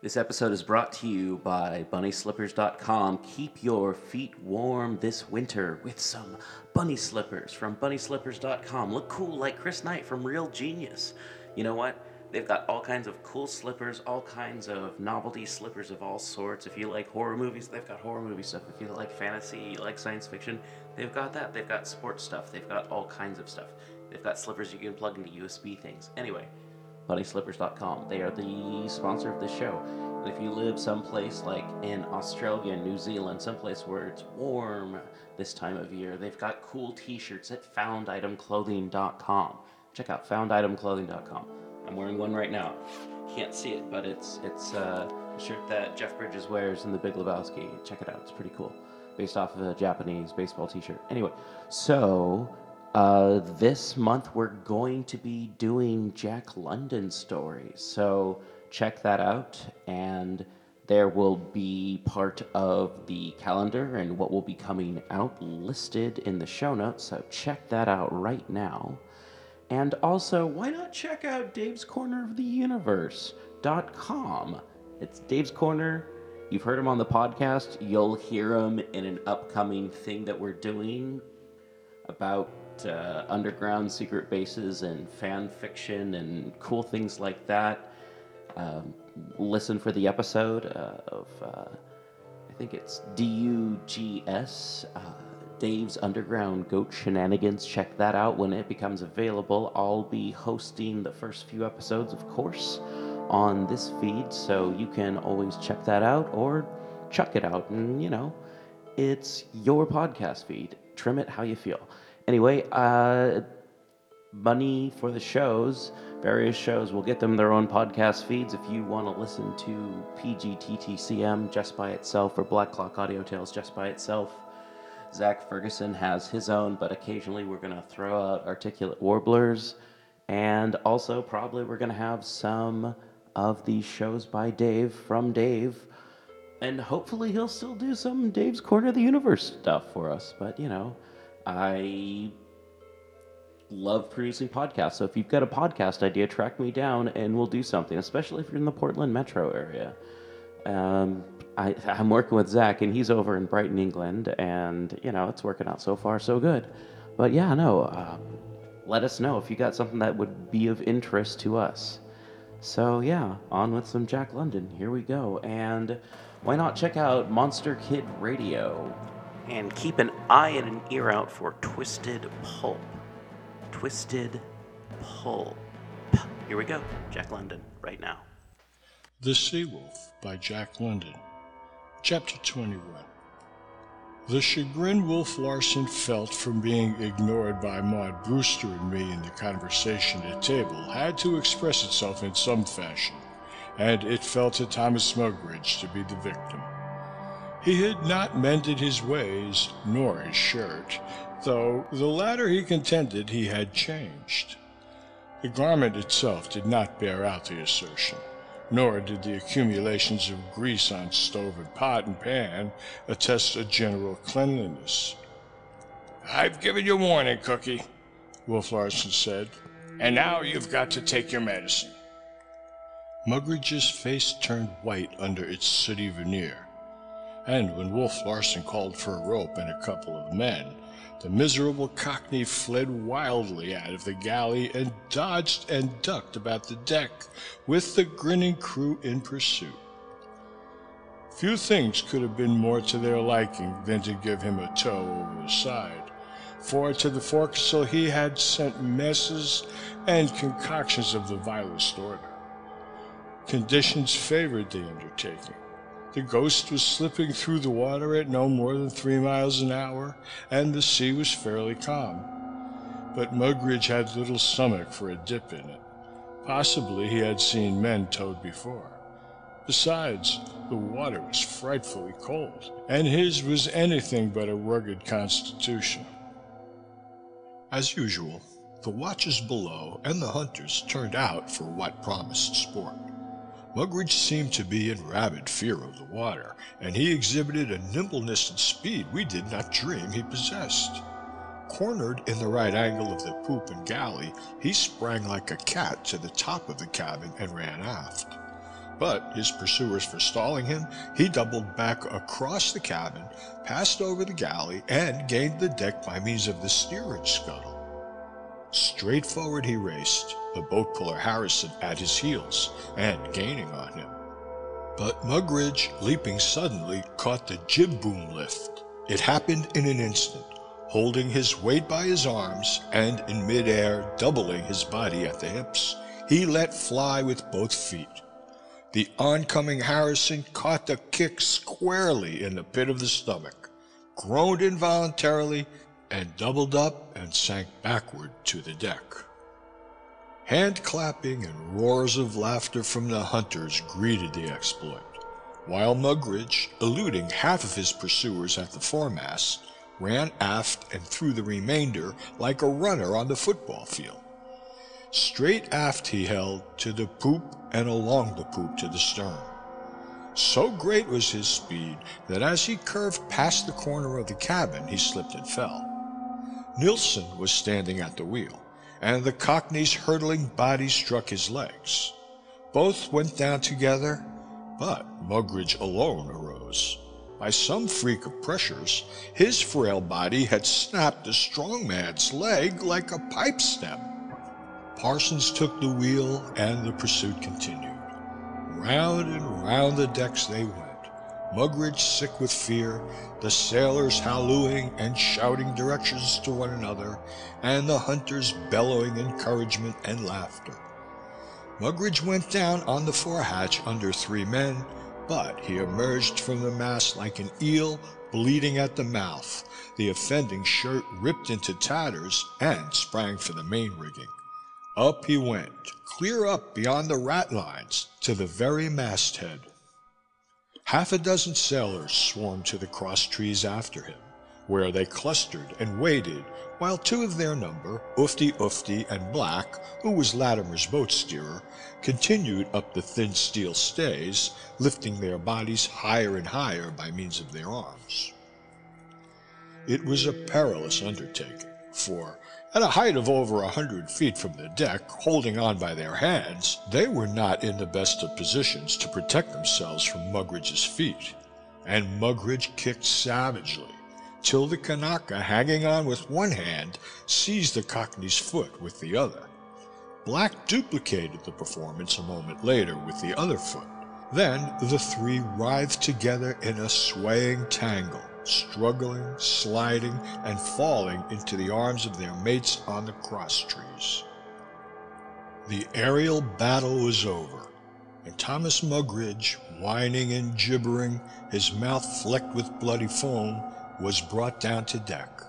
This episode is brought to you by BunnySlippers.com. Keep your feet warm this winter with some bunny slippers from BunnySlippers.com. Look cool like Chris Knight from Real Genius. You know what? They've got all kinds of cool slippers, all kinds of novelty slippers of all sorts. If you like horror movies, they've got horror movie stuff. If you like fantasy, you like science fiction, they've got that. They've got sports stuff. They've got all kinds of stuff. They've got slippers you can plug into USB things. Anyway, BunnySlippers.com. They are the sponsor of this show. And if you live someplace like in Australia, New Zealand, someplace where it's warm this time of year, they've got cool t-shirts at FoundItemClothing.com. Check out FoundItemClothing.com. I'm wearing one right now. Can't see it, but it's it's uh, a shirt that Jeff Bridges wears in The Big Lebowski. Check it out; it's pretty cool. Based off of a Japanese baseball T-shirt. Anyway, so uh, this month we're going to be doing Jack London stories. So check that out, and there will be part of the calendar and what will be coming out listed in the show notes. So check that out right now. And also, why not check out Dave's Corner of the Universe.com? It's Dave's Corner. You've heard him on the podcast. You'll hear him in an upcoming thing that we're doing about uh, underground secret bases and fan fiction and cool things like that. Um, listen for the episode uh, of, uh, I think it's DUGS. Uh, Dave's Underground Goat Shenanigans. Check that out when it becomes available. I'll be hosting the first few episodes, of course, on this feed, so you can always check that out or chuck it out. And, you know, it's your podcast feed. Trim it how you feel. Anyway, uh, money for the shows, various shows, we'll get them their own podcast feeds. If you want to listen to PGTTCM just by itself or Black Clock Audio Tales just by itself, Zach Ferguson has his own, but occasionally we're going to throw out articulate warblers. And also, probably we're going to have some of these shows by Dave from Dave. And hopefully, he'll still do some Dave's Corner of the Universe stuff for us. But, you know, I love producing podcasts. So if you've got a podcast idea, track me down and we'll do something, especially if you're in the Portland metro area. Um, I, I'm working with Zach, and he's over in Brighton, England, and you know it's working out so far so good. But yeah, no, uh, let us know if you got something that would be of interest to us. So yeah, on with some Jack London. Here we go, and why not check out Monster Kid Radio, and keep an eye and an ear out for Twisted Pulp. Twisted Pulp. Here we go, Jack London, right now. The Sea Wolf by Jack London. Chapter 21 The chagrin Wolf Larsen felt from being ignored by Maud Brewster and me in the conversation at table had to express itself in some fashion, and it fell to Thomas Mugridge to be the victim. He had not mended his ways, nor his shirt, though the latter he contended he had changed. The garment itself did not bear out the assertion nor did the accumulations of grease on stove and pot and pan attest a general cleanliness. I've given you warning, Cookie, Wolf Larsen said, and now you've got to take your medicine. Mugridge's face turned white under its sooty veneer, and when Wolf Larsen called for a rope and a couple of men, the miserable cockney fled wildly out of the galley and dodged and ducked about the deck with the grinning crew in pursuit. Few things could have been more to their liking than to give him a tow over the side, for to the forecastle he had sent messes and concoctions of the vilest order. Conditions favored the undertaking. The Ghost was slipping through the water at no more than three miles an hour, and the sea was fairly calm. But Mugridge had little stomach for a dip in it. Possibly he had seen men towed before. Besides, the water was frightfully cold, and his was anything but a rugged constitution. As usual, the watches below and the hunters turned out for what promised sport. Mugridge seemed to be in rabid fear of the water, and he exhibited a nimbleness and speed we did not dream he possessed. Cornered in the right angle of the poop and galley, he sprang like a cat to the top of the cabin and ran aft. but his pursuers forestalling him, he doubled back across the cabin, passed over the galley, and gained the deck by means of the steerage scuttle. Straight forward he raced, the boat puller Harrison at his heels and gaining on him. But Mugridge, leaping suddenly, caught the jib boom lift. It happened in an instant, holding his weight by his arms, and in midair, doubling his body at the hips, he let fly with both feet. The oncoming Harrison caught the kick squarely in the pit of the stomach, groaned involuntarily, and doubled up and sank backward to the deck. Hand clapping and roars of laughter from the hunters greeted the exploit, while Mugridge, eluding half of his pursuers at the foremast, ran aft and through the remainder like a runner on the football field. Straight aft he held to the poop and along the poop to the stern. So great was his speed that as he curved past the corner of the cabin, he slipped and fell. Nilson was standing at the wheel, and the Cockney's hurtling body struck his legs. Both went down together, but Mugridge alone arose. By some freak of pressures, his frail body had snapped the strong man's leg like a pipe stem. Parsons took the wheel, and the pursuit continued. Round and round the decks they went, Mugridge sick with fear, the sailors hallooing and shouting directions to one another, and the hunters bellowing encouragement and laughter. Mugridge went down on the forehatch under three men, but he emerged from the mast like an eel bleeding at the mouth, the offending shirt ripped into tatters, and sprang for the main rigging. Up he went, clear up beyond the ratlines to the very masthead. Half a dozen sailors swarmed to the cross trees after him, where they clustered and waited while two of their number, Oofty-Oofty and Black, who was Latimer's boat steerer, continued up the thin steel stays, lifting their bodies higher and higher by means of their arms. It was a perilous undertaking, for at a height of over a hundred feet from the deck, holding on by their hands, they were not in the best of positions to protect themselves from Mugridge's feet, and Mugridge kicked savagely, till the Kanaka, hanging on with one hand, seized the Cockney's foot with the other. Black duplicated the performance a moment later with the other foot. Then the three writhed together in a swaying tangle struggling, sliding, and falling into the arms of their mates on the cross trees. The aerial battle was over, and Thomas Mugridge, whining and gibbering, his mouth flecked with bloody foam, was brought down to deck.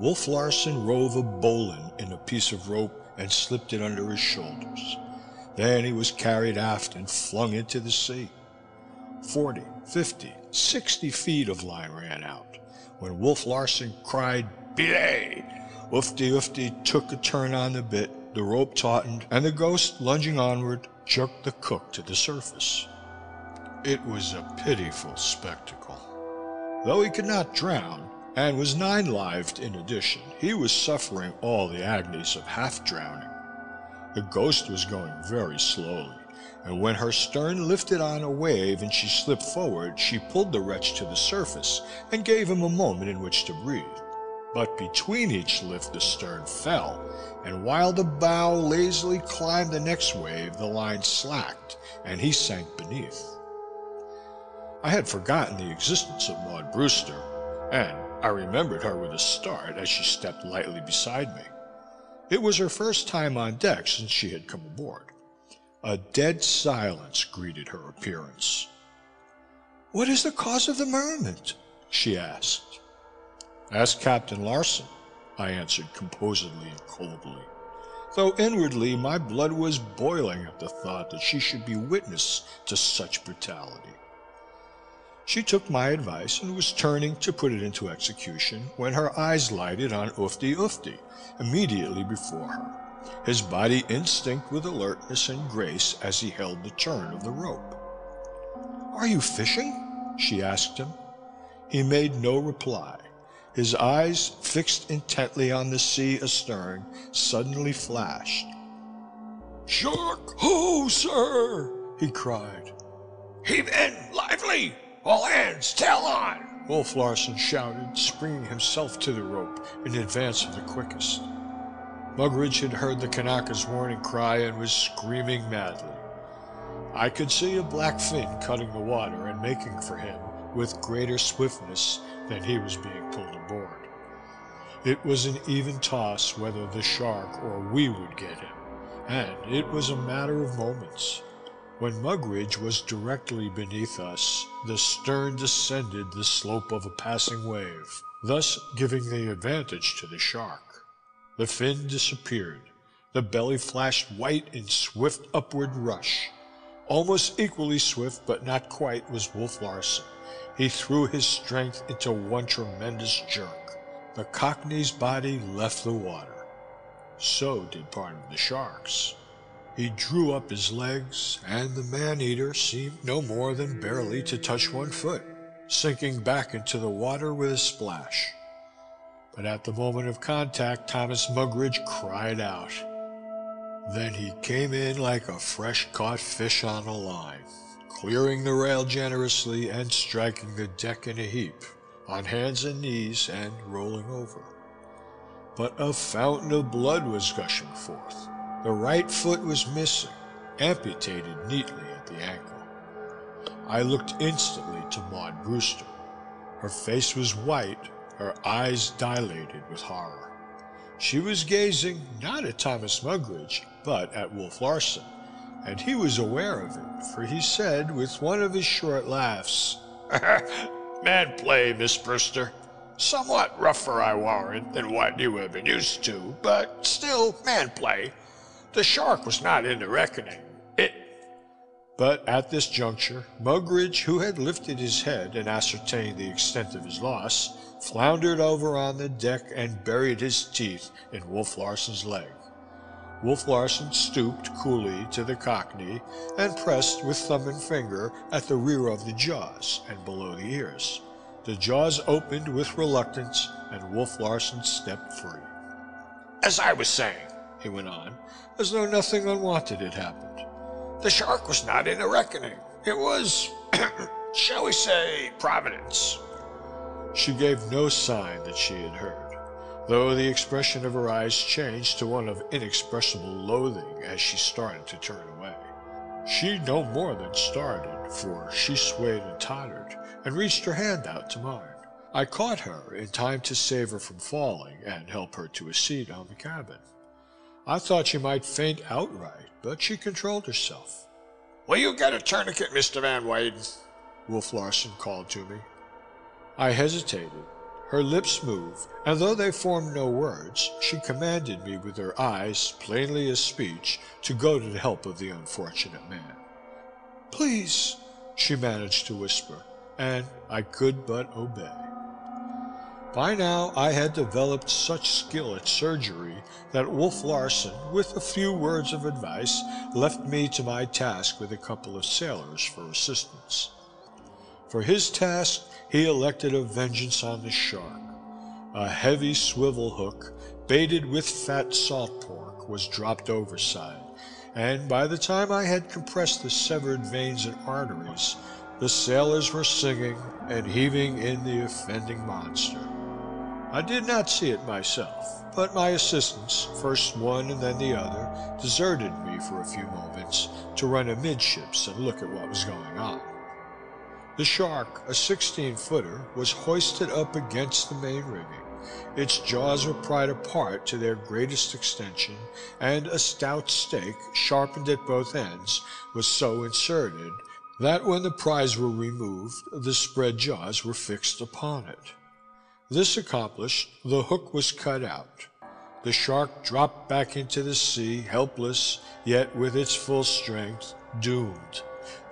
Wolf Larsen rove a bowline in a piece of rope and slipped it under his shoulders. Then he was carried aft and flung into the sea. Forty, fifty, sixty feet of line ran out. When Wolf Larsen cried, Belay! Oofty-Oofty took a turn on the bit, the rope tautened, and the ghost, lunging onward, jerked the cook to the surface. It was a pitiful spectacle. Though he could not drown, and was nine-lived in addition, he was suffering all the agonies of half-drowning. The ghost was going very slowly and when her stern lifted on a wave and she slipped forward, she pulled the wretch to the surface and gave him a moment in which to breathe. But between each lift the stern fell, and while the bow lazily climbed the next wave, the line slacked, and he sank beneath. I had forgotten the existence of Maud Brewster, and I remembered her with a start as she stepped lightly beside me. It was her first time on deck since she had come aboard. A dead silence greeted her appearance. What is the cause of the merriment? she asked. Ask Captain Larsen, I answered composedly and coldly, though inwardly my blood was boiling at the thought that she should be witness to such brutality. She took my advice and was turning to put it into execution when her eyes lighted on Oofty-Oofty immediately before her his body instinct with alertness and grace as he held the turn of the rope. Are you fishing? she asked him. He made no reply. His eyes, fixed intently on the sea astern, suddenly flashed. Shark! Ho, sir! he cried. Heave in! Lively! All hands, tail on! Wolf Larsen shouted, springing himself to the rope in advance of the quickest. Mugridge had heard the Kanaka's warning cry and was screaming madly. I could see a black fin cutting the water and making for him with greater swiftness than he was being pulled aboard. It was an even toss whether the shark or we would get him, and it was a matter of moments. When Mugridge was directly beneath us, the stern descended the slope of a passing wave, thus giving the advantage to the shark. The fin disappeared. The belly flashed white in swift upward rush. Almost equally swift, but not quite, was Wolf Larsen. He threw his strength into one tremendous jerk. The Cockney's body left the water. So did part of the shark's. He drew up his legs, and the man-eater seemed no more than barely to touch one foot, sinking back into the water with a splash. But at the moment of contact, Thomas Mugridge cried out. Then he came in like a fresh-caught fish on a line, clearing the rail generously and striking the deck in a heap, on hands and knees and rolling over. But a fountain of blood was gushing forth the right foot was missing, amputated neatly at the ankle. I looked instantly to Maud Brewster. Her face was white, her eyes dilated with horror. She was gazing not at Thomas Mugridge, but at Wolf Larsen, and he was aware of it, for he said with one of his short laughs, Man play, Miss Brewster. Somewhat rougher, I warrant, than what you have been used to, but still man play. The shark was not in the reckoning. It. But at this juncture, Mugridge, who had lifted his head and ascertained the extent of his loss, floundered over on the deck and buried his teeth in Wolf Larsen's leg. Wolf Larsen stooped coolly to the cockney and pressed with thumb and finger at the rear of the jaws and below the ears. The jaws opened with reluctance, and Wolf Larsen stepped free. As I was saying, he went on, as though nothing unwonted had happened. The shark was not in the reckoning. It was, shall we say, Providence. She gave no sign that she had heard, though the expression of her eyes changed to one of inexpressible loathing as she started to turn away. She no more than started, for she swayed and tottered, and reached her hand out to mine. I caught her in time to save her from falling and help her to a seat on the cabin. I thought she might faint outright, but she controlled herself. Will you get a tourniquet, Mr. Van Weyden?" Wolf Larsen called to me. I hesitated. Her lips moved, and though they formed no words, she commanded me with her eyes, plainly as speech, to go to the help of the unfortunate man. Please, she managed to whisper, and I could but obey. By now I had developed such skill at surgery that Wolf Larsen, with a few words of advice, left me to my task with a couple of sailors for assistance. For his task he elected a vengeance on the shark. A heavy swivel hook, baited with fat salt pork, was dropped overside, and by the time I had compressed the severed veins and arteries, the sailors were singing and heaving in the offending monster. I did not see it myself, but my assistants, first one and then the other, deserted me for a few moments to run amidships and look at what was going on. The shark, a 16 footer, was hoisted up against the main rigging. Its jaws were pried apart to their greatest extension, and a stout stake, sharpened at both ends, was so inserted that when the pries were removed, the spread jaws were fixed upon it. This accomplished, the hook was cut out. The shark dropped back into the sea, helpless, yet with its full strength, doomed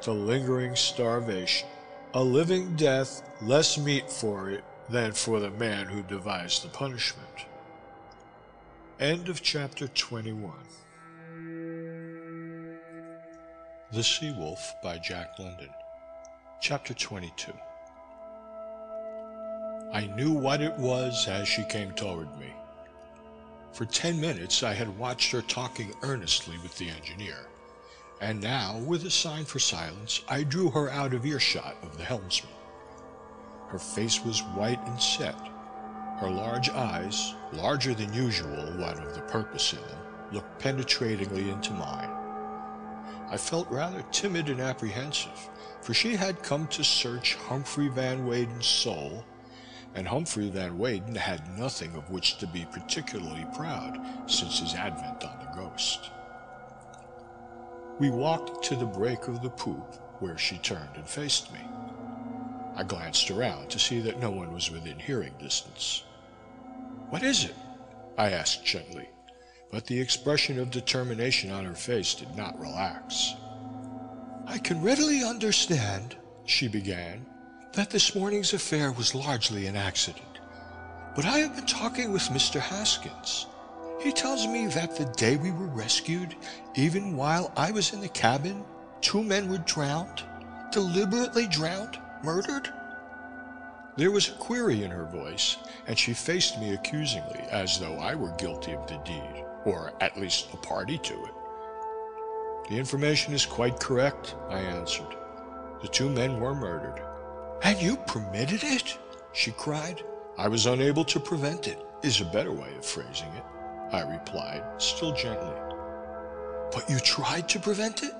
to lingering starvation. A living death, less meet for it than for the man who devised the punishment. End of chapter 21. The Sea Wolf by Jack London. Chapter 22. I knew what it was as she came toward me. For ten minutes I had watched her talking earnestly with the engineer, And now, with a sign for silence, I drew her out of earshot of the helmsman. Her face was white and set. Her large eyes, larger than usual, what of the purpose in them, looked penetratingly into mine. I felt rather timid and apprehensive, for she had come to search Humphrey Van Weyden's soul, and Humphrey Van Weyden had nothing of which to be particularly proud since his advent on the Ghost. We walked to the break of the poop, where she turned and faced me. I glanced around to see that no one was within hearing distance. What is it? I asked gently, but the expression of determination on her face did not relax. I can readily understand, she began, that this morning's affair was largely an accident. But I have been talking with Mr. Haskins. He tells me that the day we were rescued, even while I was in the cabin, two men were drowned, deliberately drowned, murdered. There was a query in her voice, and she faced me accusingly, as though I were guilty of the deed, or at least a party to it. The information is quite correct, I answered. The two men were murdered. And you permitted it? She cried. I was unable to prevent it, is a better way of phrasing it, I replied, still gently. But you tried to prevent it?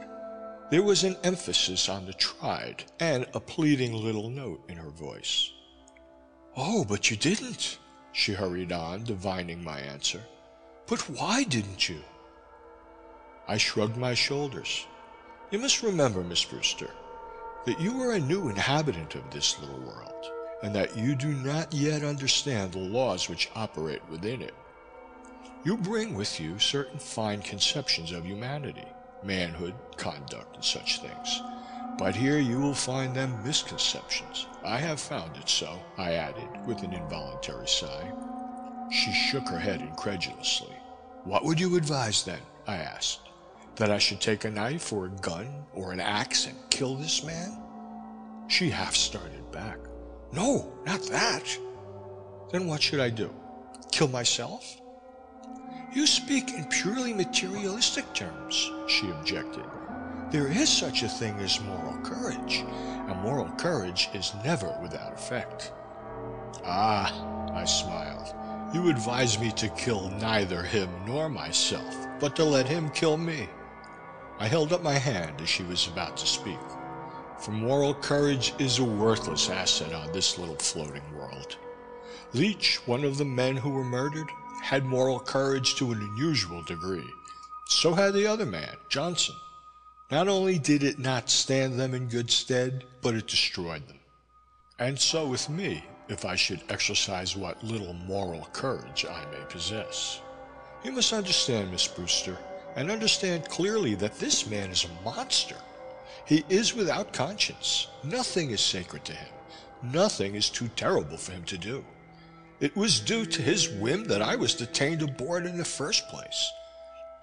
There was an emphasis on the tried and a pleading little note in her voice. Oh, but you didn't, she hurried on, divining my answer. But why didn't you? I shrugged my shoulders. You must remember, Miss Brewster, that you are a new inhabitant of this little world, and that you do not yet understand the laws which operate within it. You bring with you certain fine conceptions of humanity, manhood, conduct, and such things. But here you will find them misconceptions. I have found it so, I added, with an involuntary sigh. She shook her head incredulously. What would you advise then? I asked. That I should take a knife or a gun or an axe and kill this man? She half started back. No, not that. Then what should I do? Kill myself? You speak in purely materialistic terms, she objected. There is such a thing as moral courage, and moral courage is never without effect. Ah, I smiled. You advise me to kill neither him nor myself, but to let him kill me. I held up my hand as she was about to speak. For moral courage is a worthless asset on this little floating world. Leach, one of the men who were murdered, had moral courage to an unusual degree. So had the other man, Johnson. Not only did it not stand them in good stead, but it destroyed them. And so with me, if I should exercise what little moral courage I may possess. You must understand, Miss Brewster, and understand clearly that this man is a monster. He is without conscience. Nothing is sacred to him. Nothing is too terrible for him to do. It was due to his whim that I was detained aboard in the first place.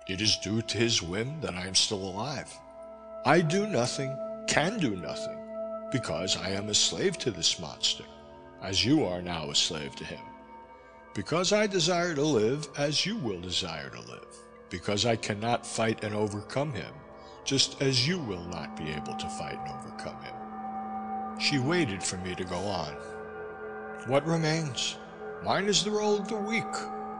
It is due to his whim that I am still alive. I do nothing, can do nothing, because I am a slave to this monster, as you are now a slave to him. Because I desire to live as you will desire to live. Because I cannot fight and overcome him, just as you will not be able to fight and overcome him. She waited for me to go on. What remains? Mine is the role of the weak.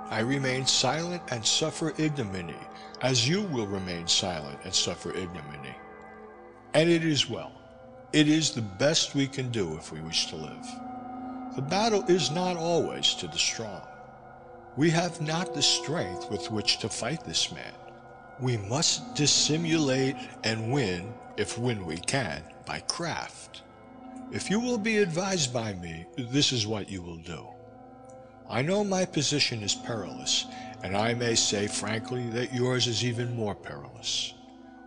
I remain silent and suffer ignominy, as you will remain silent and suffer ignominy. And it is well. It is the best we can do if we wish to live. The battle is not always to the strong. We have not the strength with which to fight this man. We must dissimulate and win, if win we can, by craft. If you will be advised by me, this is what you will do. I know my position is perilous, and I may say frankly that yours is even more perilous.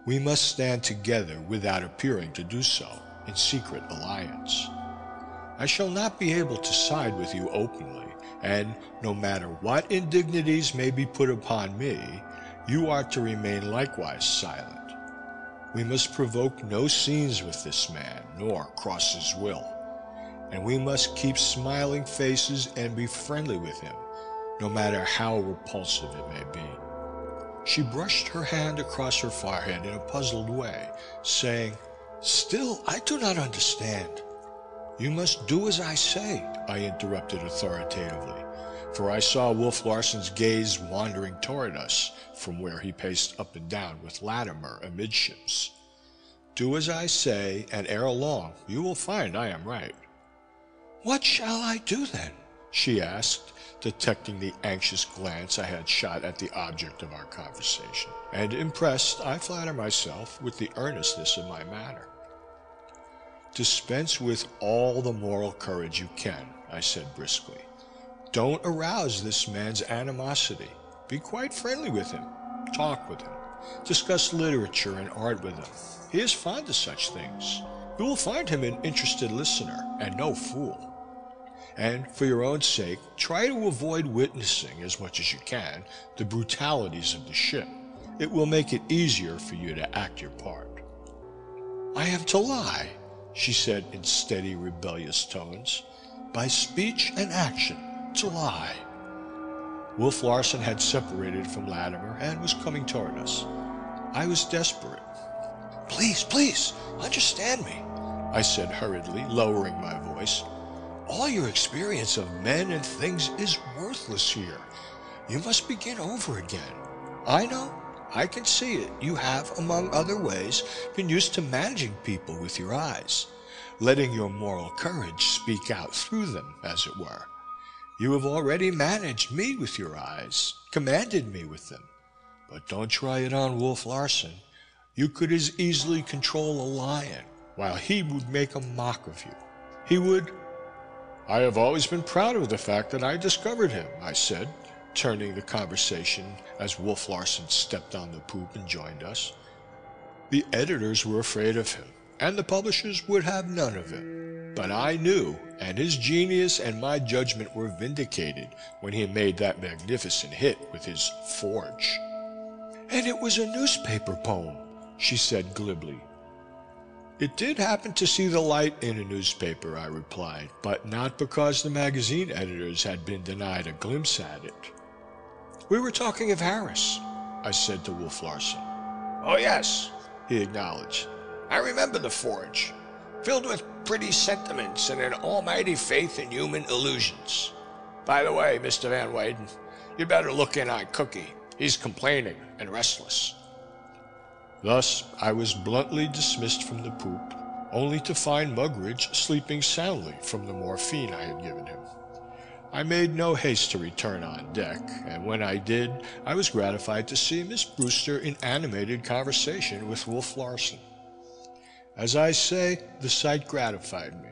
We must stand together without appearing to do so, in secret alliance. I shall not be able to side with you openly, and no matter what indignities may be put upon me, you are to remain likewise silent. We must provoke no scenes with this man, nor cross his will. And we must keep smiling faces and be friendly with him, no matter how repulsive it may be. She brushed her hand across her forehead in a puzzled way, saying, Still, I do not understand. You must do as I say, I interrupted authoritatively, for I saw Wolf Larsen's gaze wandering toward us from where he paced up and down with Latimer amidships. Do as I say, and ere long you will find I am right. What shall I do then? she asked, detecting the anxious glance I had shot at the object of our conversation, and impressed, I flatter myself, with the earnestness of my manner. Dispense with all the moral courage you can, I said briskly. Don't arouse this man's animosity. Be quite friendly with him. Talk with him. Discuss literature and art with him. He is fond of such things. You will find him an interested listener and no fool. And for your own sake, try to avoid witnessing, as much as you can, the brutalities of the ship. It will make it easier for you to act your part. I am to lie, she said in steady, rebellious tones. By speech and action, to lie. Wolf Larsen had separated from Latimer and was coming toward us. I was desperate. Please, please, understand me, I said hurriedly, lowering my voice. All your experience of men and things is worthless here. You must begin over again. I know, I can see it. You have, among other ways, been used to managing people with your eyes, letting your moral courage speak out through them, as it were. You have already managed me with your eyes, commanded me with them. But don't try it on Wolf Larsen. You could as easily control a lion, while he would make a mock of you. He would. I have always been proud of the fact that I discovered him, I said, turning the conversation as Wolf Larsen stepped on the poop and joined us. The editors were afraid of him, and the publishers would have none of him. But I knew, and his genius and my judgment were vindicated when he made that magnificent hit with his Forge. And it was a newspaper poem, she said glibly. It did happen to see the light in a newspaper, I replied, but not because the magazine editors had been denied a glimpse at it. We were talking of Harris, I said to Wolf Larsen. Oh, yes, he acknowledged. I remember the forge, filled with pretty sentiments and an almighty faith in human illusions. By the way, Mr. Van Weyden, you'd better look in on Cookie. He's complaining and restless. Thus I was bluntly dismissed from the poop, only to find Mugridge sleeping soundly from the morphine I had given him. I made no haste to return on deck, and when I did, I was gratified to see Miss Brewster in animated conversation with Wolf Larsen. As I say, the sight gratified me.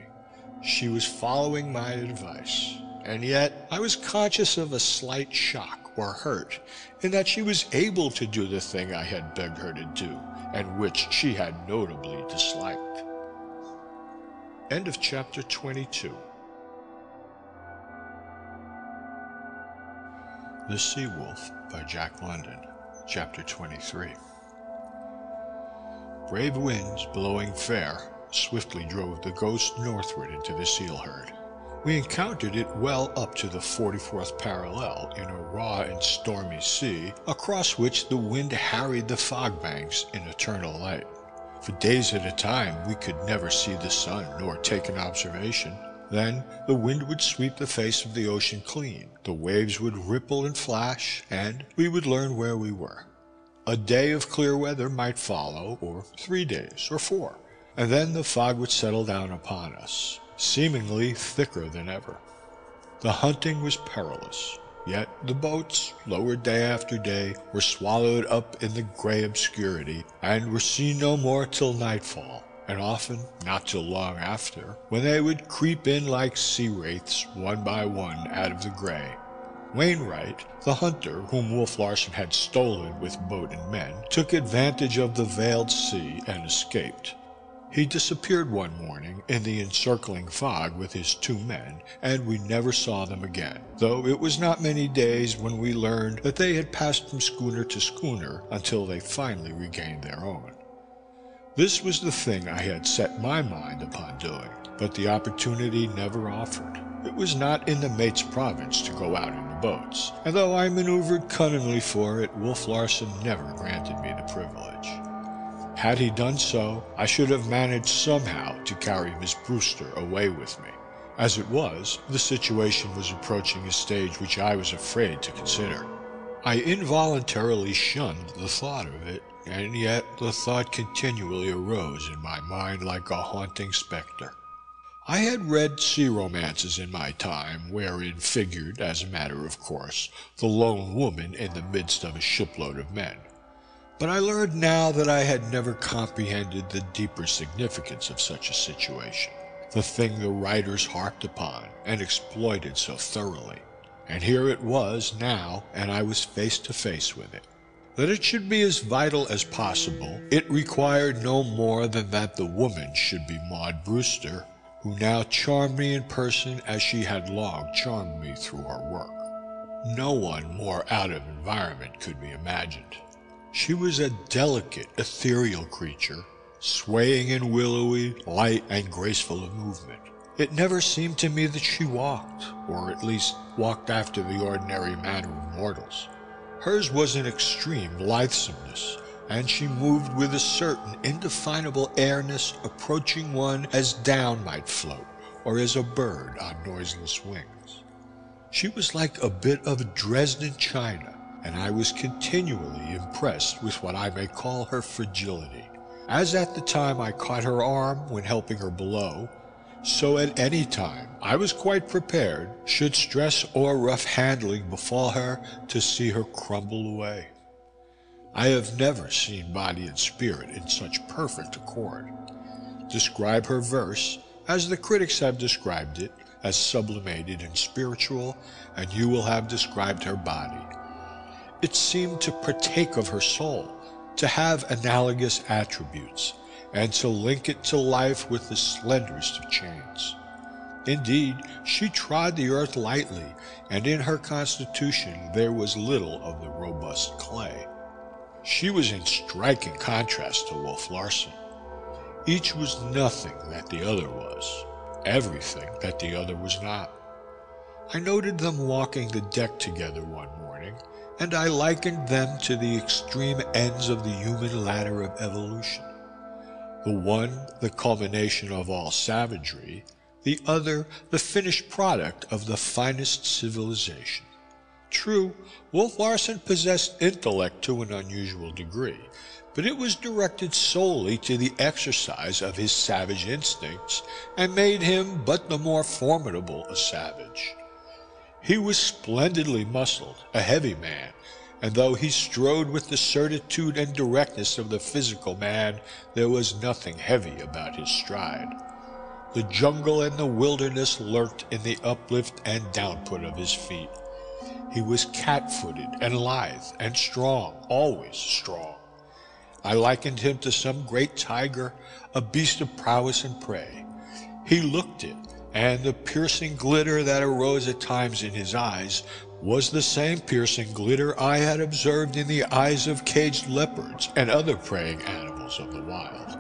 She was following my advice, and yet I was conscious of a slight shock or hurt in that she was able to do the thing I had begged her to do, and which she had notably disliked. End of chapter 22. The Sea Wolf by Jack London, Chapter 23. Brave winds blowing fair swiftly drove the ghost northward into the seal herd. We encountered it well up to the 44th parallel in a raw and stormy sea, across which the wind harried the fog banks in eternal light. For days at a time we could never see the sun nor take an observation. Then the wind would sweep the face of the ocean clean, the waves would ripple and flash, and we would learn where we were. A day of clear weather might follow, or three days, or four, and then the fog would settle down upon us, seemingly thicker than ever. The hunting was perilous, yet the boats, lowered day after day, were swallowed up in the gray obscurity, and were seen no more till nightfall and often not till long after, when they would creep in like sea wraiths, one by one, out of the gray. Wainwright, the hunter whom Wolf Larsen had stolen with boat and men, took advantage of the veiled sea and escaped. He disappeared one morning in the encircling fog with his two men, and we never saw them again, though it was not many days when we learned that they had passed from schooner to schooner until they finally regained their own. This was the thing I had set my mind upon doing, but the opportunity never offered. It was not in the mate's province to go out in the boats, and though I maneuvered cunningly for it, Wolf Larsen never granted me the privilege. Had he done so, I should have managed somehow to carry Miss Brewster away with me. As it was, the situation was approaching a stage which I was afraid to consider. I involuntarily shunned the thought of it, and yet the thought continually arose in my mind like a haunting specter. I had read sea romances in my time, wherein figured, as a matter of course, the lone woman in the midst of a shipload of men. But I learned now that I had never comprehended the deeper significance of such a situation, the thing the writers harped upon and exploited so thoroughly. And here it was now, and I was face to face with it. That it should be as vital as possible, it required no more than that the woman should be Maud Brewster, who now charmed me in person as she had long charmed me through her work. No one more out of environment could be imagined. She was a delicate, ethereal creature, swaying and willowy, light and graceful of movement. It never seemed to me that she walked, or at least walked after the ordinary manner of mortals. Hers was an extreme lithesomeness, and she moved with a certain indefinable airness approaching one as down might float, or as a bird on noiseless wings. She was like a bit of Dresden china, and I was continually impressed with what I may call her fragility. As at the time I caught her arm when helping her below, so at any time I was quite prepared, should stress or rough handling befall her, to see her crumble away. I have never seen body and spirit in such perfect accord. Describe her verse, as the critics have described it, as sublimated and spiritual, and you will have described her body. It seemed to partake of her soul, to have analogous attributes, and to link it to life with the slenderest of chains. Indeed, she trod the earth lightly, and in her constitution there was little of the robust clay. She was in striking contrast to Wolf Larsen. Each was nothing that the other was, everything that the other was not. I noted them walking the deck together one morning, and I likened them to the extreme ends of the human ladder of evolution the one the culmination of all savagery, the other the finished product of the finest civilization. True, Wolf Larsen possessed intellect to an unusual degree, but it was directed solely to the exercise of his savage instincts, and made him but the more formidable a savage. He was splendidly muscled, a heavy man, and though he strode with the certitude and directness of the physical man, there was nothing heavy about his stride. The jungle and the wilderness lurked in the uplift and downput of his feet. He was cat-footed and lithe and strong, always strong. I likened him to some great tiger, a beast of prowess and prey. He looked it, and the piercing glitter that arose at times in his eyes was the same piercing glitter I had observed in the eyes of caged leopards and other preying animals of the wild.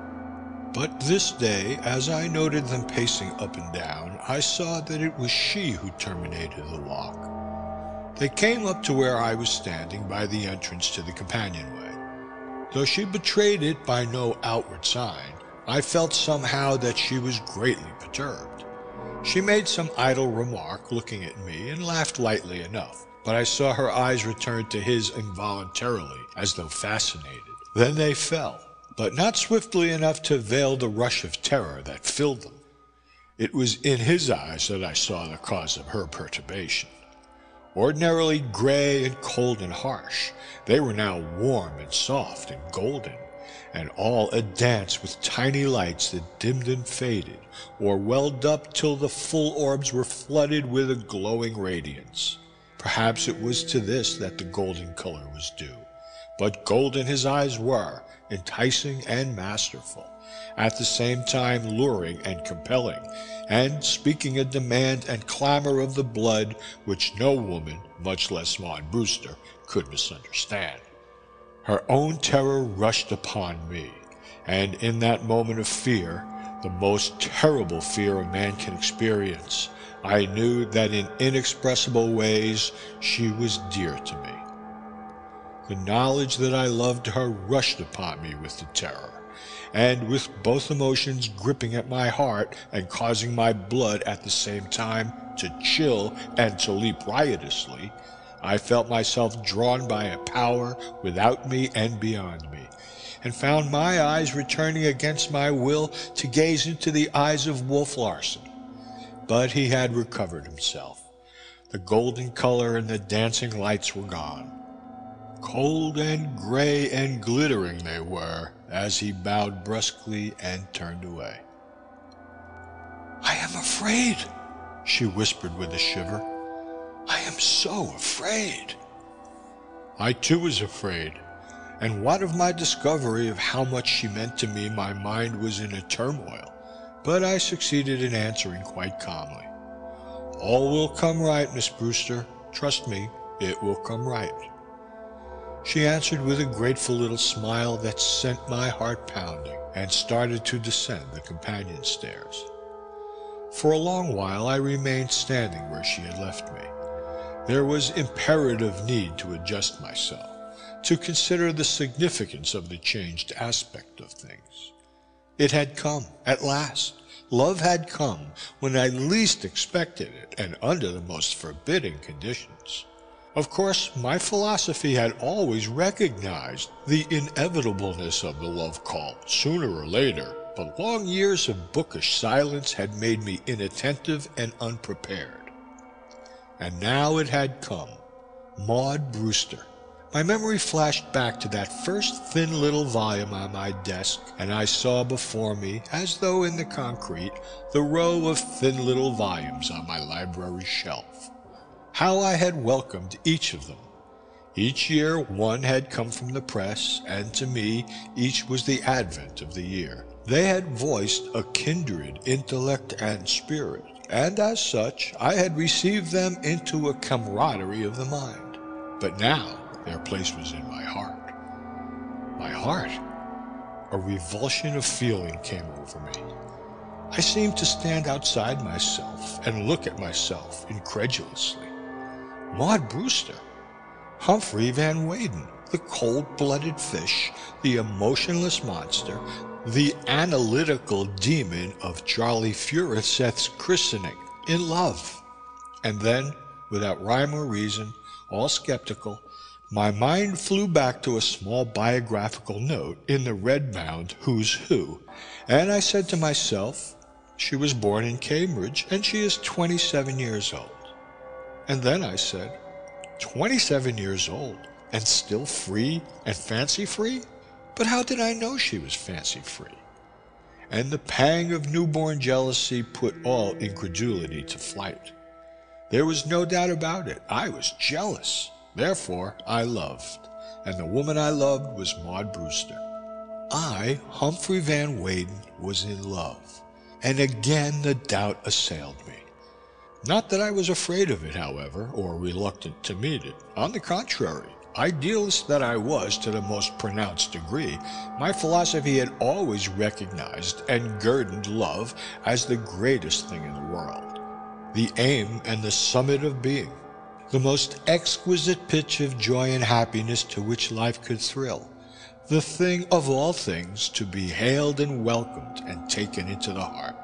But this day, as I noted them pacing up and down, I saw that it was she who terminated the walk. They came up to where I was standing by the entrance to the companionway. Though she betrayed it by no outward sign, I felt somehow that she was greatly perturbed. She made some idle remark, looking at me, and laughed lightly enough, but I saw her eyes return to his involuntarily, as though fascinated. Then they fell, but not swiftly enough to veil the rush of terror that filled them. It was in his eyes that I saw the cause of her perturbation. Ordinarily gray and cold and harsh, they were now warm and soft and golden, and all a dance with tiny lights that dimmed and faded, or welled up till the full orbs were flooded with a glowing radiance. Perhaps it was to this that the golden color was due. But golden his eyes were, enticing and masterful, at the same time luring and compelling, and speaking a demand and clamor of the blood which no woman, much less Maud Brewster, could misunderstand. Her own terror rushed upon me, and in that moment of fear, the most terrible fear a man can experience. I knew that in inexpressible ways she was dear to me. The knowledge that I loved her rushed upon me with the terror, and with both emotions gripping at my heart and causing my blood at the same time to chill and to leap riotously, I felt myself drawn by a power without me and beyond me, and found my eyes returning against my will to gaze into the eyes of Wolf Larsen. But he had recovered himself. The golden color and the dancing lights were gone. Cold and gray and glittering they were as he bowed brusquely and turned away. I am afraid, she whispered with a shiver. I am so afraid. I too was afraid, and what of my discovery of how much she meant to me, my mind was in a turmoil, but I succeeded in answering quite calmly. All will come right, Miss Brewster. Trust me, it will come right. She answered with a grateful little smile that sent my heart pounding and started to descend the companion stairs. For a long while I remained standing where she had left me. There was imperative need to adjust myself, to consider the significance of the changed aspect of things. It had come, at last. Love had come when I least expected it and under the most forbidding conditions. Of course, my philosophy had always recognized the inevitableness of the love call, sooner or later, but long years of bookish silence had made me inattentive and unprepared. And now it had come. Maud Brewster. My memory flashed back to that first thin little volume on my desk, and I saw before me, as though in the concrete, the row of thin little volumes on my library shelf. How I had welcomed each of them. Each year one had come from the press, and to me each was the advent of the year. They had voiced a kindred intellect and spirit, and as such I had received them into a camaraderie of the mind. But now their place was in my heart. My heart? A revulsion of feeling came over me. I seemed to stand outside myself and look at myself incredulously. Maud Brewster, Humphrey Van Weyden, the cold-blooded fish, the emotionless monster, the analytical demon of Charley Furuseth's christening, in love. And then, without rhyme or reason, all skeptical, my mind flew back to a small biographical note in the red-bound Who's Who, and I said to myself, she was born in Cambridge and she is 27 years old. And then I said, 27 years old and still free and fancy free? But how did I know she was fancy free? And the pang of newborn jealousy put all incredulity to flight. There was no doubt about it. I was jealous. Therefore, I loved. And the woman I loved was Maud Brewster. I, Humphrey Van Weyden, was in love. And again the doubt assailed me. Not that I was afraid of it, however, or reluctant to meet it. On the contrary, idealist that I was to the most pronounced degree, my philosophy had always recognized and guerdoned love as the greatest thing in the world, the aim and the summit of being the most exquisite pitch of joy and happiness to which life could thrill, the thing of all things to be hailed and welcomed and taken into the heart.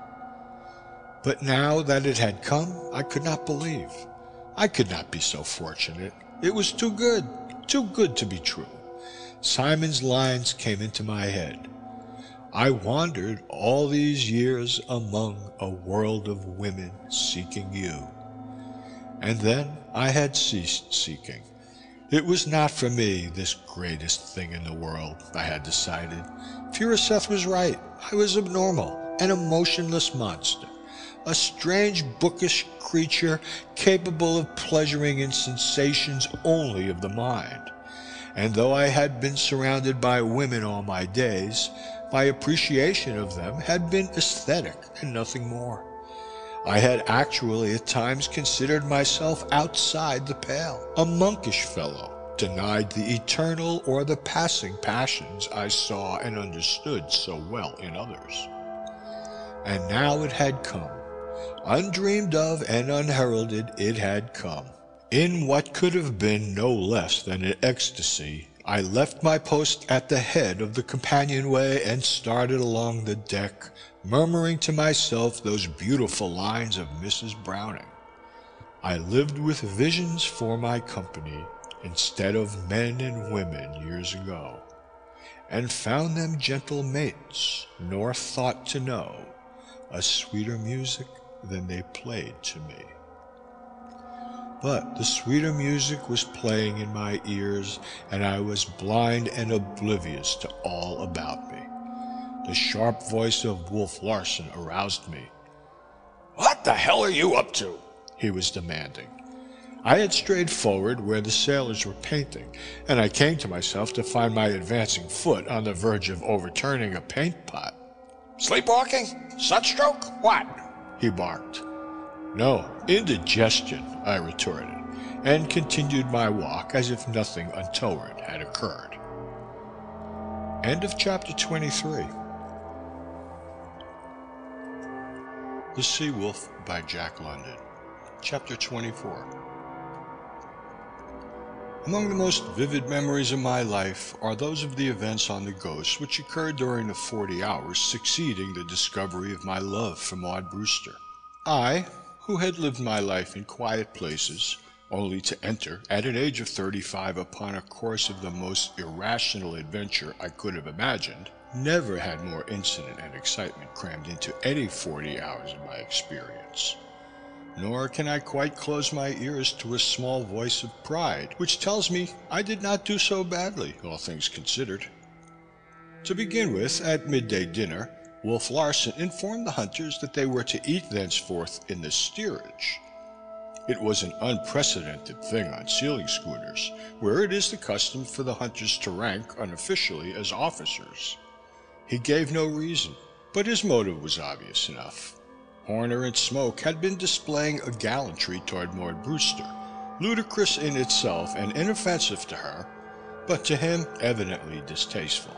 But now that it had come, I could not believe. I could not be so fortunate. It was too good, too good to be true. Symons' lines came into my head. I wandered all these years among a world of women seeking you. And then I had ceased seeking. It was not for me, this greatest thing in the world, I had decided. Furuseth was right. I was abnormal, an emotionless monster, a strange bookish creature capable of pleasuring in sensations only of the mind. And though I had been surrounded by women all my days, my appreciation of them had been aesthetic and nothing more. I had actually at times considered myself outside the pale, a monkish fellow, denied the eternal or the passing passions I saw and understood so well in others. And now it had come. Undreamed of and unheralded, it had come. In what could have been no less than an ecstasy, I left my post at the head of the companionway and started along the deck, murmuring to myself those beautiful lines of Mrs. Browning. I lived with visions for my company instead of men and women years ago, and found them gentle mates, nor thought to know a sweeter music than they played to me. But the sweeter music was playing in my ears, and I was blind and oblivious to all about me. The sharp voice of Wolf Larsen aroused me. What the hell are you up to? He was demanding. I had strayed forward where the sailors were painting, and I came to myself to find my advancing foot on the verge of overturning a paint pot. Sleepwalking? Sunstroke? What? He barked. No, indigestion, I retorted, and continued my walk as if nothing untoward had occurred. End of chapter 23. The Sea Wolf by Jack London. Chapter 24. Among the most vivid memories of my life are those of the events on the Ghost which occurred during the 40 hours succeeding the discovery of my love for Maud Brewster. I, who had lived my life in quiet places, only to enter at an age of 35 upon a course of the most irrational adventure I could have imagined, never had more incident and excitement crammed into any 40 hours of my experience. Nor can I quite close my ears to a small voice of pride, which tells me I did not do so badly, all things considered. To begin with, at midday dinner, Wolf Larsen informed the hunters that they were to eat thenceforth in the steerage. It was an unprecedented thing on sealing schooners, where it is the custom for the hunters to rank unofficially as officers. He gave no reason, but his motive was obvious enough. Horner and Smoke had been displaying a gallantry toward Maud Brewster, ludicrous in itself and inoffensive to her, but to him evidently distasteful.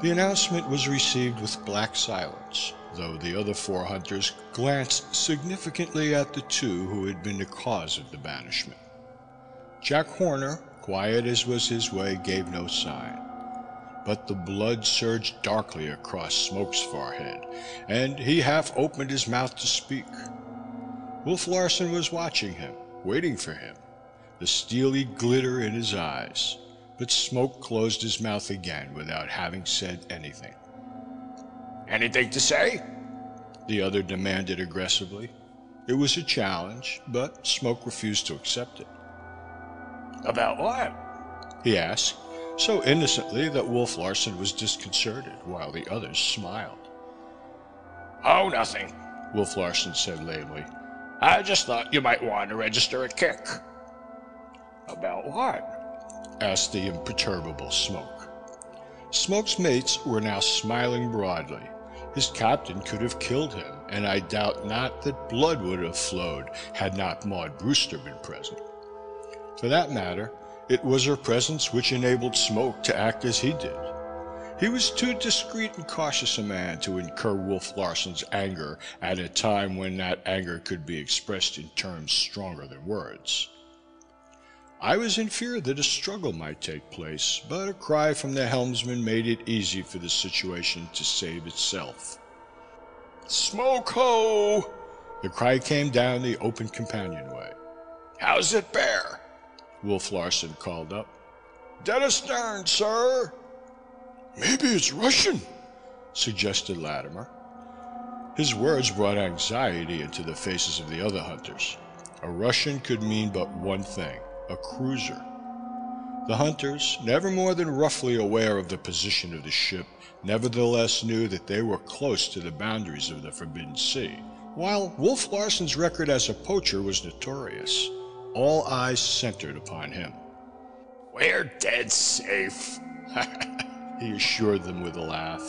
The announcement was received with black silence, though the other four hunters glanced significantly at the two who had been the cause of the banishment. Jack Horner, quiet as was his way, gave no sign. But the blood surged darkly across Smoke's forehead, and he half opened his mouth to speak. Wolf Larsen was watching him, waiting for him, the steely glitter in his eyes but Smoke closed his mouth again without having said anything. Anything to say? The other demanded aggressively. It was a challenge, but Smoke refused to accept it. About what? He asked, so innocently that Wolf Larsen was disconcerted, while the others smiled. Oh, nothing, Wolf Larsen said lamely. I just thought you might want to register a kick. About what? asked the imperturbable Smoke. Smoke's mates were now smiling broadly. His captain could have killed him, and I doubt not that blood would have flowed had not Maud Brewster been present. For that matter, it was her presence which enabled Smoke to act as he did. He was too discreet and cautious a man to incur Wolf Larsen's anger at a time when that anger could be expressed in terms stronger than words. I was in fear that a struggle might take place, but a cry from the helmsman made it easy for the situation to save itself. Smoke ho! The cry came down the open companionway. How's it bear? Wolf Larsen called up. Dead astern, sir. Maybe it's Russian, suggested Latimer. His words brought anxiety into the faces of the other hunters. A Russian could mean but one thing a cruiser. The hunters, never more than roughly aware of the position of the ship, nevertheless knew that they were close to the boundaries of the Forbidden Sea. While Wolf Larsen's record as a poacher was notorious, all eyes centered upon him. We're dead safe, he assured them with a laugh.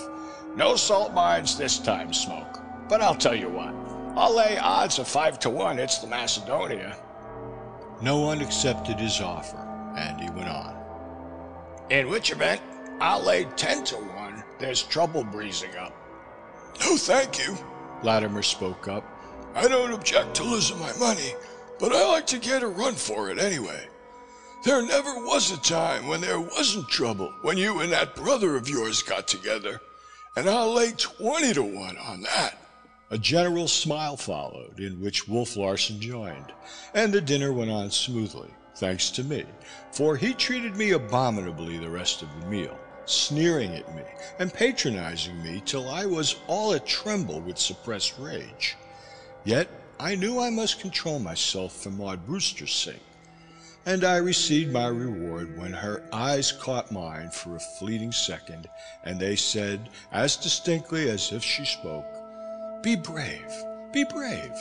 No salt mines this time, Smoke. But I'll tell you what, I'll lay odds of five to one it's the Macedonia. No one accepted his offer, and he went on. In which event, I'll lay ten to one there's trouble breezing up. No, thank you, Latimer spoke up. I don't object to losing my money, but I like to get a run for it anyway. There never was a time when there wasn't trouble when you and that brother of yours got together, and I'll lay 20 to 1 on that. A general smile followed, in which Wolf Larsen joined, and the dinner went on smoothly, thanks to me, for he treated me abominably the rest of the meal, sneering at me and patronizing me till I was all a tremble with suppressed rage. Yet I knew I must control myself for Maud Brewster's sake, and I received my reward when her eyes caught mine for a fleeting second, and they said, as distinctly as if she spoke, Be brave, be brave.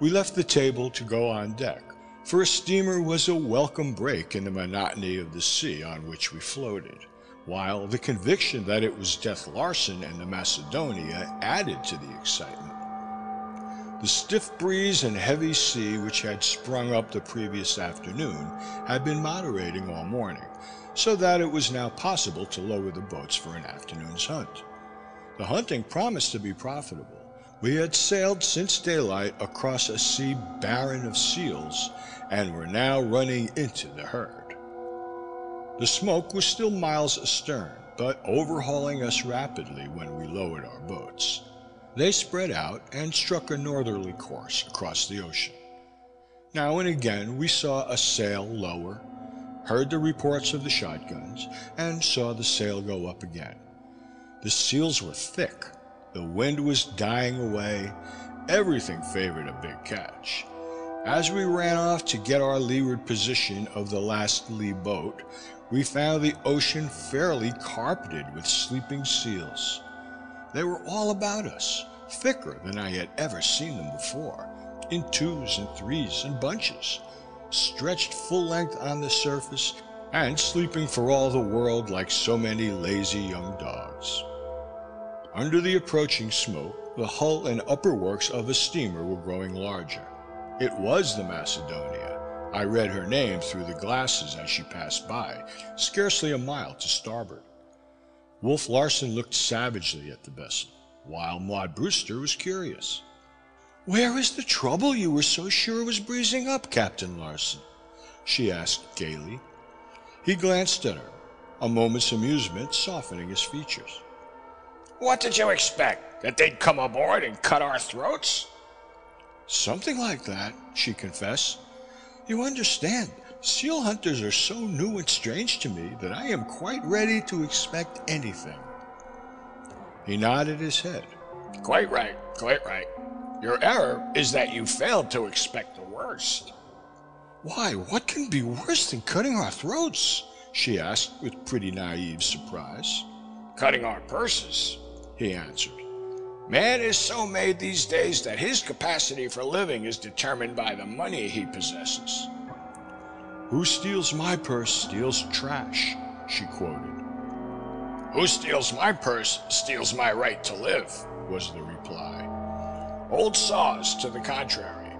We left the table to go on deck, for a steamer was a welcome break in the monotony of the sea on which we floated, while the conviction that it was Death Larsen and the Macedonia added to the excitement. The stiff breeze and heavy sea which had sprung up the previous afternoon had been moderating all morning, so that it was now possible to lower the boats for an afternoon's hunt. The hunting promised to be profitable. We had sailed since daylight across a sea barren of seals and were now running into the herd. The smoke was still miles astern, but overhauling us rapidly when we lowered our boats. They spread out and struck a northerly course across the ocean. Now and again we saw a sail lower, heard the reports of the shotguns, and saw the sail go up again. The seals were thick, the wind was dying away, everything favored a big catch. As we ran off to get our leeward position of the last lee boat, we found the ocean fairly carpeted with sleeping seals. They were all about us, thicker than I had ever seen them before, in twos and threes and bunches, stretched full length on the surface and sleeping for all the world like so many lazy young dogs. Under the approaching smoke, the hull and upper works of a steamer were growing larger. It was the Macedonia. I read her name through the glasses as she passed by, scarcely a mile to starboard. Wolf Larsen looked savagely at the vessel, while Maud Brewster was curious. Where is the trouble you were so sure was breezing up, Captain Larsen? she asked gaily. He glanced at her, a moment's amusement softening his features. What did you expect? That they'd come aboard and cut our throats? Something like that, she confessed. You understand, Seal hunters are so new and strange to me that I am quite ready to expect anything. He nodded his head. Quite right, quite right. Your error is that you failed to expect the worst. Why, what can be worse than cutting our throats? She asked with pretty naive surprise. Cutting our purses, he answered. Man is so made these days that his capacity for living is determined by the money he possesses. Who steals my purse steals trash, she quoted. Who steals my purse steals my right to live, was the reply. Old saws to the contrary,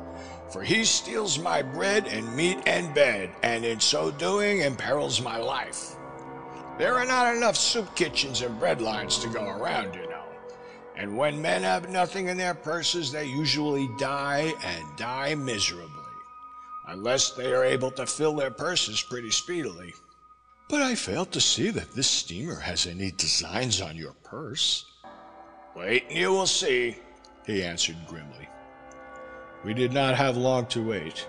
for he steals my bread and meat and bed, and in so doing imperils my life. There are not enough soup kitchens and bread lines to go around, you know. And when men have nothing in their purses, they usually die and die miserably unless they are able to fill their purses pretty speedily. But I fail to see that this steamer has any designs on your purse. Wait and you will see, he answered grimly. We did not have long to wait.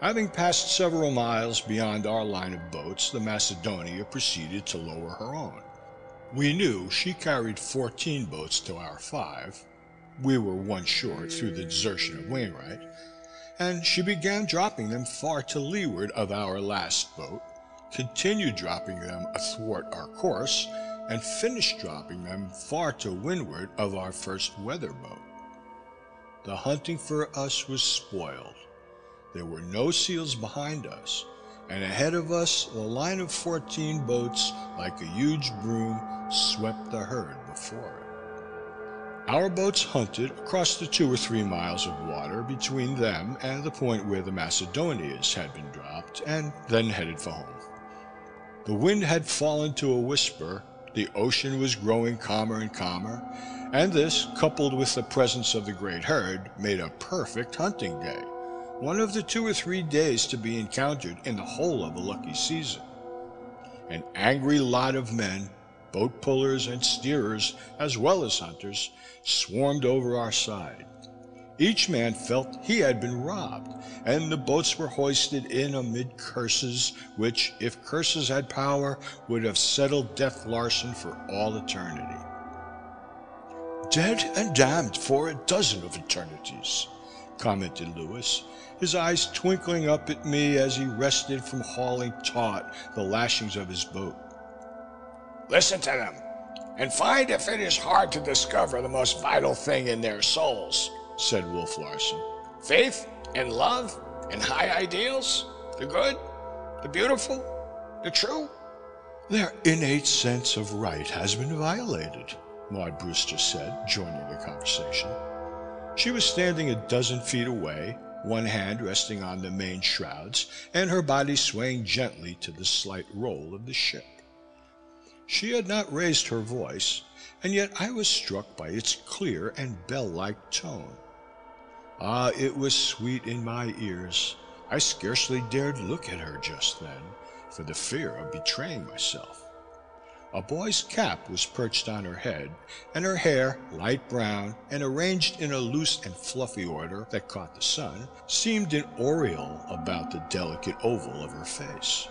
Having passed several miles beyond our line of boats, the Macedonia proceeded to lower her own. We knew she carried 14 boats to our five. We were one short through the desertion of Wainwright, and she began dropping them far to leeward of our last boat, continued dropping them athwart our course, and finished dropping them far to windward of our first weather boat. The hunting for us was spoiled. There were no seals behind us, and ahead of us the line of fourteen boats, like a huge broom, swept the herd before. Our boats hunted across the two or three miles of water between them and the point where the Macedonias had been dropped, and then headed for home. The wind had fallen to a whisper, the ocean was growing calmer and calmer, And this, coupled with the presence of the great herd, made a perfect hunting day, one of the two or three days to be encountered in the whole of a lucky season. An angry lot of men, boat pullers and steerers, as well as hunters, swarmed over our side. Each man felt he had been robbed, and the boats were hoisted in amid curses, which, if curses had power, would have settled Death Larsen for all eternity. Dead and damned for a dozen of eternities, commented Louis, his eyes twinkling up at me as he rested from hauling taut the lashings of his boat. Listen to them, and find if it is hard to discover the most vital thing in their souls said Wolf Larsen. Faith and love and high ideals? The good? The beautiful? The true? Their innate sense of right has been violated, Maud Brewster said, joining the conversation. She was standing a dozen feet away, one hand resting on the main shrouds, and her body swaying gently to the slight roll of the ship. She had not raised her voice, and yet I was struck by its clear and bell like tone. Ah, it was sweet in my ears. I scarcely dared look at her just then, for the fear of betraying myself. A boy's cap was perched on her head, and her hair, light brown and arranged in a loose and fluffy order that caught the sun, seemed an aureole about the delicate oval of her face.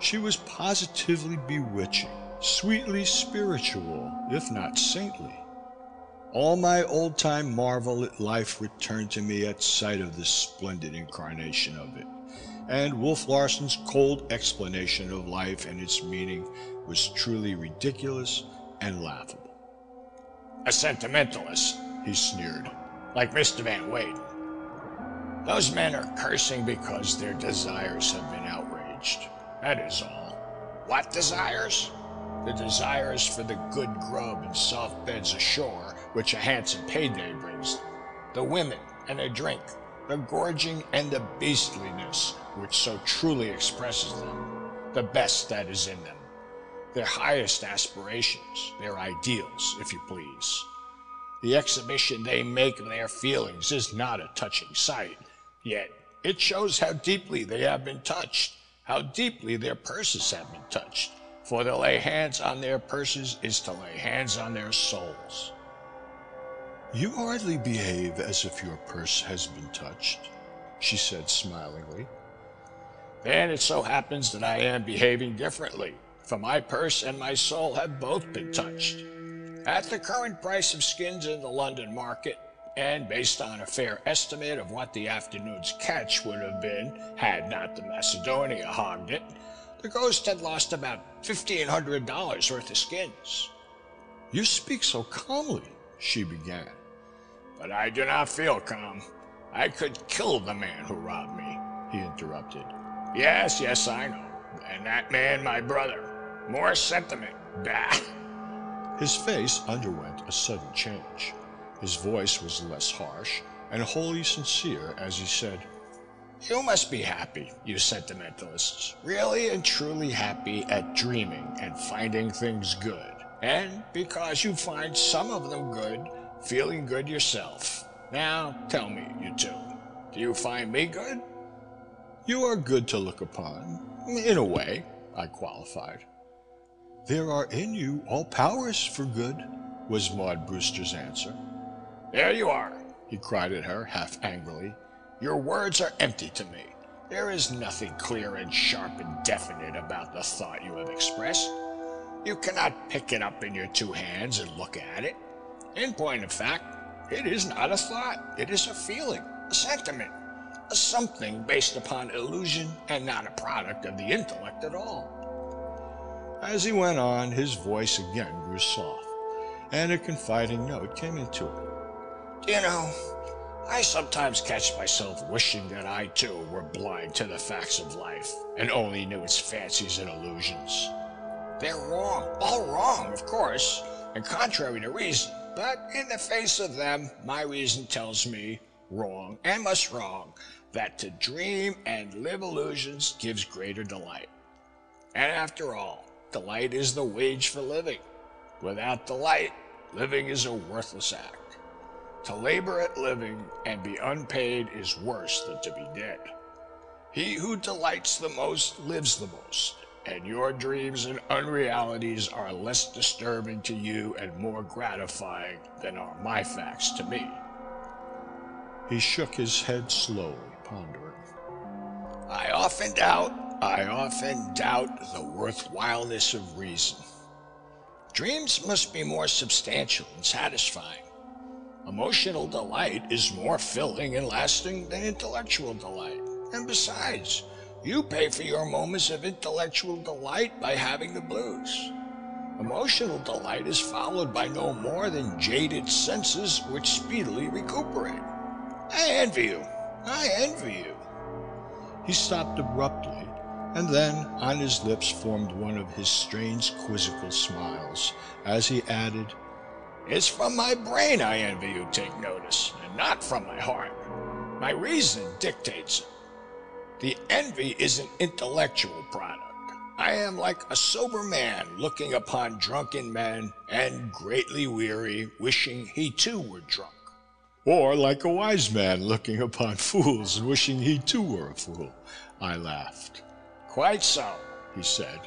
She was positively bewitching, sweetly spiritual, if not saintly. All my old time marvel at life returned to me at sight of this splendid incarnation of it, and Wolf Larsen's cold explanation of life and its meaning was truly ridiculous and laughable. A sentimentalist, he sneered, like Mr. Van Weyden. Those men are cursing because their desires have been outraged. That is all. What desires? The desires for the good grub and soft beds ashore which a handsome payday brings them, the women and their drink, the gorging and the beastliness which so truly expresses them, the best that is in them, their highest aspirations, their ideals, if you please. The exhibition they make of their feelings is not a touching sight, yet it shows how deeply they have been touched, how deeply their purses have been touched. For to lay hands on their purses is to lay hands on their souls. You hardly behave as if your purse has been touched, she said smilingly. Then it so happens that I am behaving differently, for my purse and my soul have both been touched. At the current price of skins in the London market, and based on a fair estimate of what the afternoon's catch would have been had not the Macedonia hogged it, the ghost had lost about $1,500 worth of skins. You speak so calmly, she began. But I do not feel calm. I could kill the man who robbed me, he interrupted. Yes, yes, I know. And that man, my brother. More sentiment. Bah! His face underwent a sudden change. His voice was less harsh and wholly sincere as he said, You must be happy, you sentimentalists. Really and truly happy at dreaming and finding things good. And because you find some of them good, feeling good yourself. Now, tell me, you two, do you find me good? You are good to look upon, in a way, I qualified. There are in you all powers for good, was Maud Brewster's answer. There you are, he cried at her, half angrily. Your words are empty to me. There is nothing clear and sharp and definite about the thought you have expressed. You cannot pick it up in your two hands and look at it. In point of fact, it is not a thought, it is a feeling, a sentiment, a something based upon illusion and not a product of the intellect at all. As he went on, his voice again grew soft, and a confiding note came into it. You know, I sometimes catch myself wishing that I too were blind to the facts of life and only knew its fancies and illusions. They're wrong, all wrong, of course, and contrary to reason. But in the face of them, my reason tells me, wrong and must wrong, that to dream and live illusions gives greater delight. And after all, delight is the wage for living. Without delight, living is a worthless act. To labor at living and be unpaid is worse than to be dead. He who delights the most lives the most, and your dreams and unrealities are less disturbing to you and more gratifying than are my facts to me. He shook his head slowly, pondering. I often doubt, I often doubt the worthwhileness of reason. Dreams must be more substantial and satisfying. Emotional delight is more filling and lasting than intellectual delight. And besides, you pay for your moments of intellectual delight by having the blues. Emotional delight is followed by no more than jaded senses which speedily recuperate. I envy you. I envy you. He stopped abruptly, and then on his lips formed one of his strange quizzical smiles as he added, It's from my brain I envy you, take notice, and not from my heart. My reason dictates it. The envy is an intellectual product. I am like a sober man looking upon drunken men and greatly weary, wishing he too were drunk. Or like a wise man looking upon fools and wishing he too were a fool. I laughed. Quite so, he said.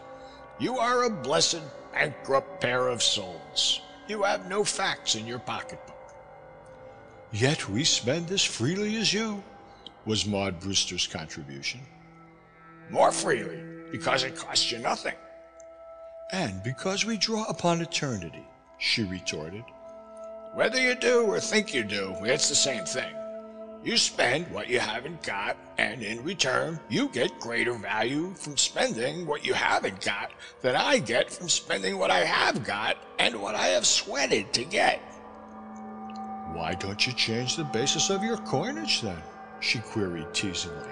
You are a blessed bankrupt pair of souls. You have no facts in your pocketbook. Yet we spend as freely as you, was Maud Brewster's contribution. More freely, because it costs you nothing. And because we draw upon eternity, she retorted. Whether you do or think you do, it's the same thing. You spend what you haven't got, and in return, you get greater value from spending what you haven't got than I get from spending what I have got and what I have sweated to get. Why don't you change the basis of your coinage then? she queried teasingly.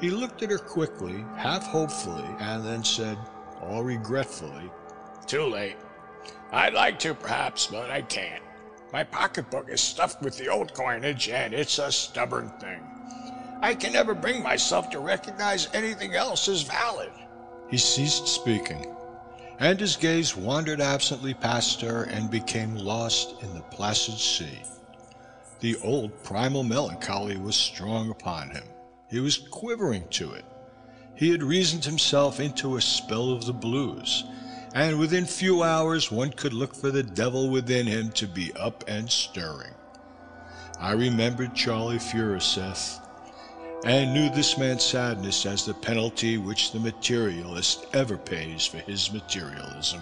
He looked at her quickly, half hopefully, and then said, all regretfully, Too late. I'd like to, perhaps, but I can't. My pocketbook is stuffed with the old coinage, and it's a stubborn thing. I can never bring myself to recognize anything else as valid. He ceased speaking, and his gaze wandered absently past her and became lost in the placid sea. The old primal melancholy was strong upon him. He was quivering to it. He had reasoned himself into a spell of the blues, and within few hours one could look for the devil within him to be up and stirring. I remembered Charley Furuseth, and knew this man's sadness as the penalty which the materialist ever pays for his materialism.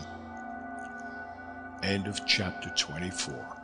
End of chapter 24.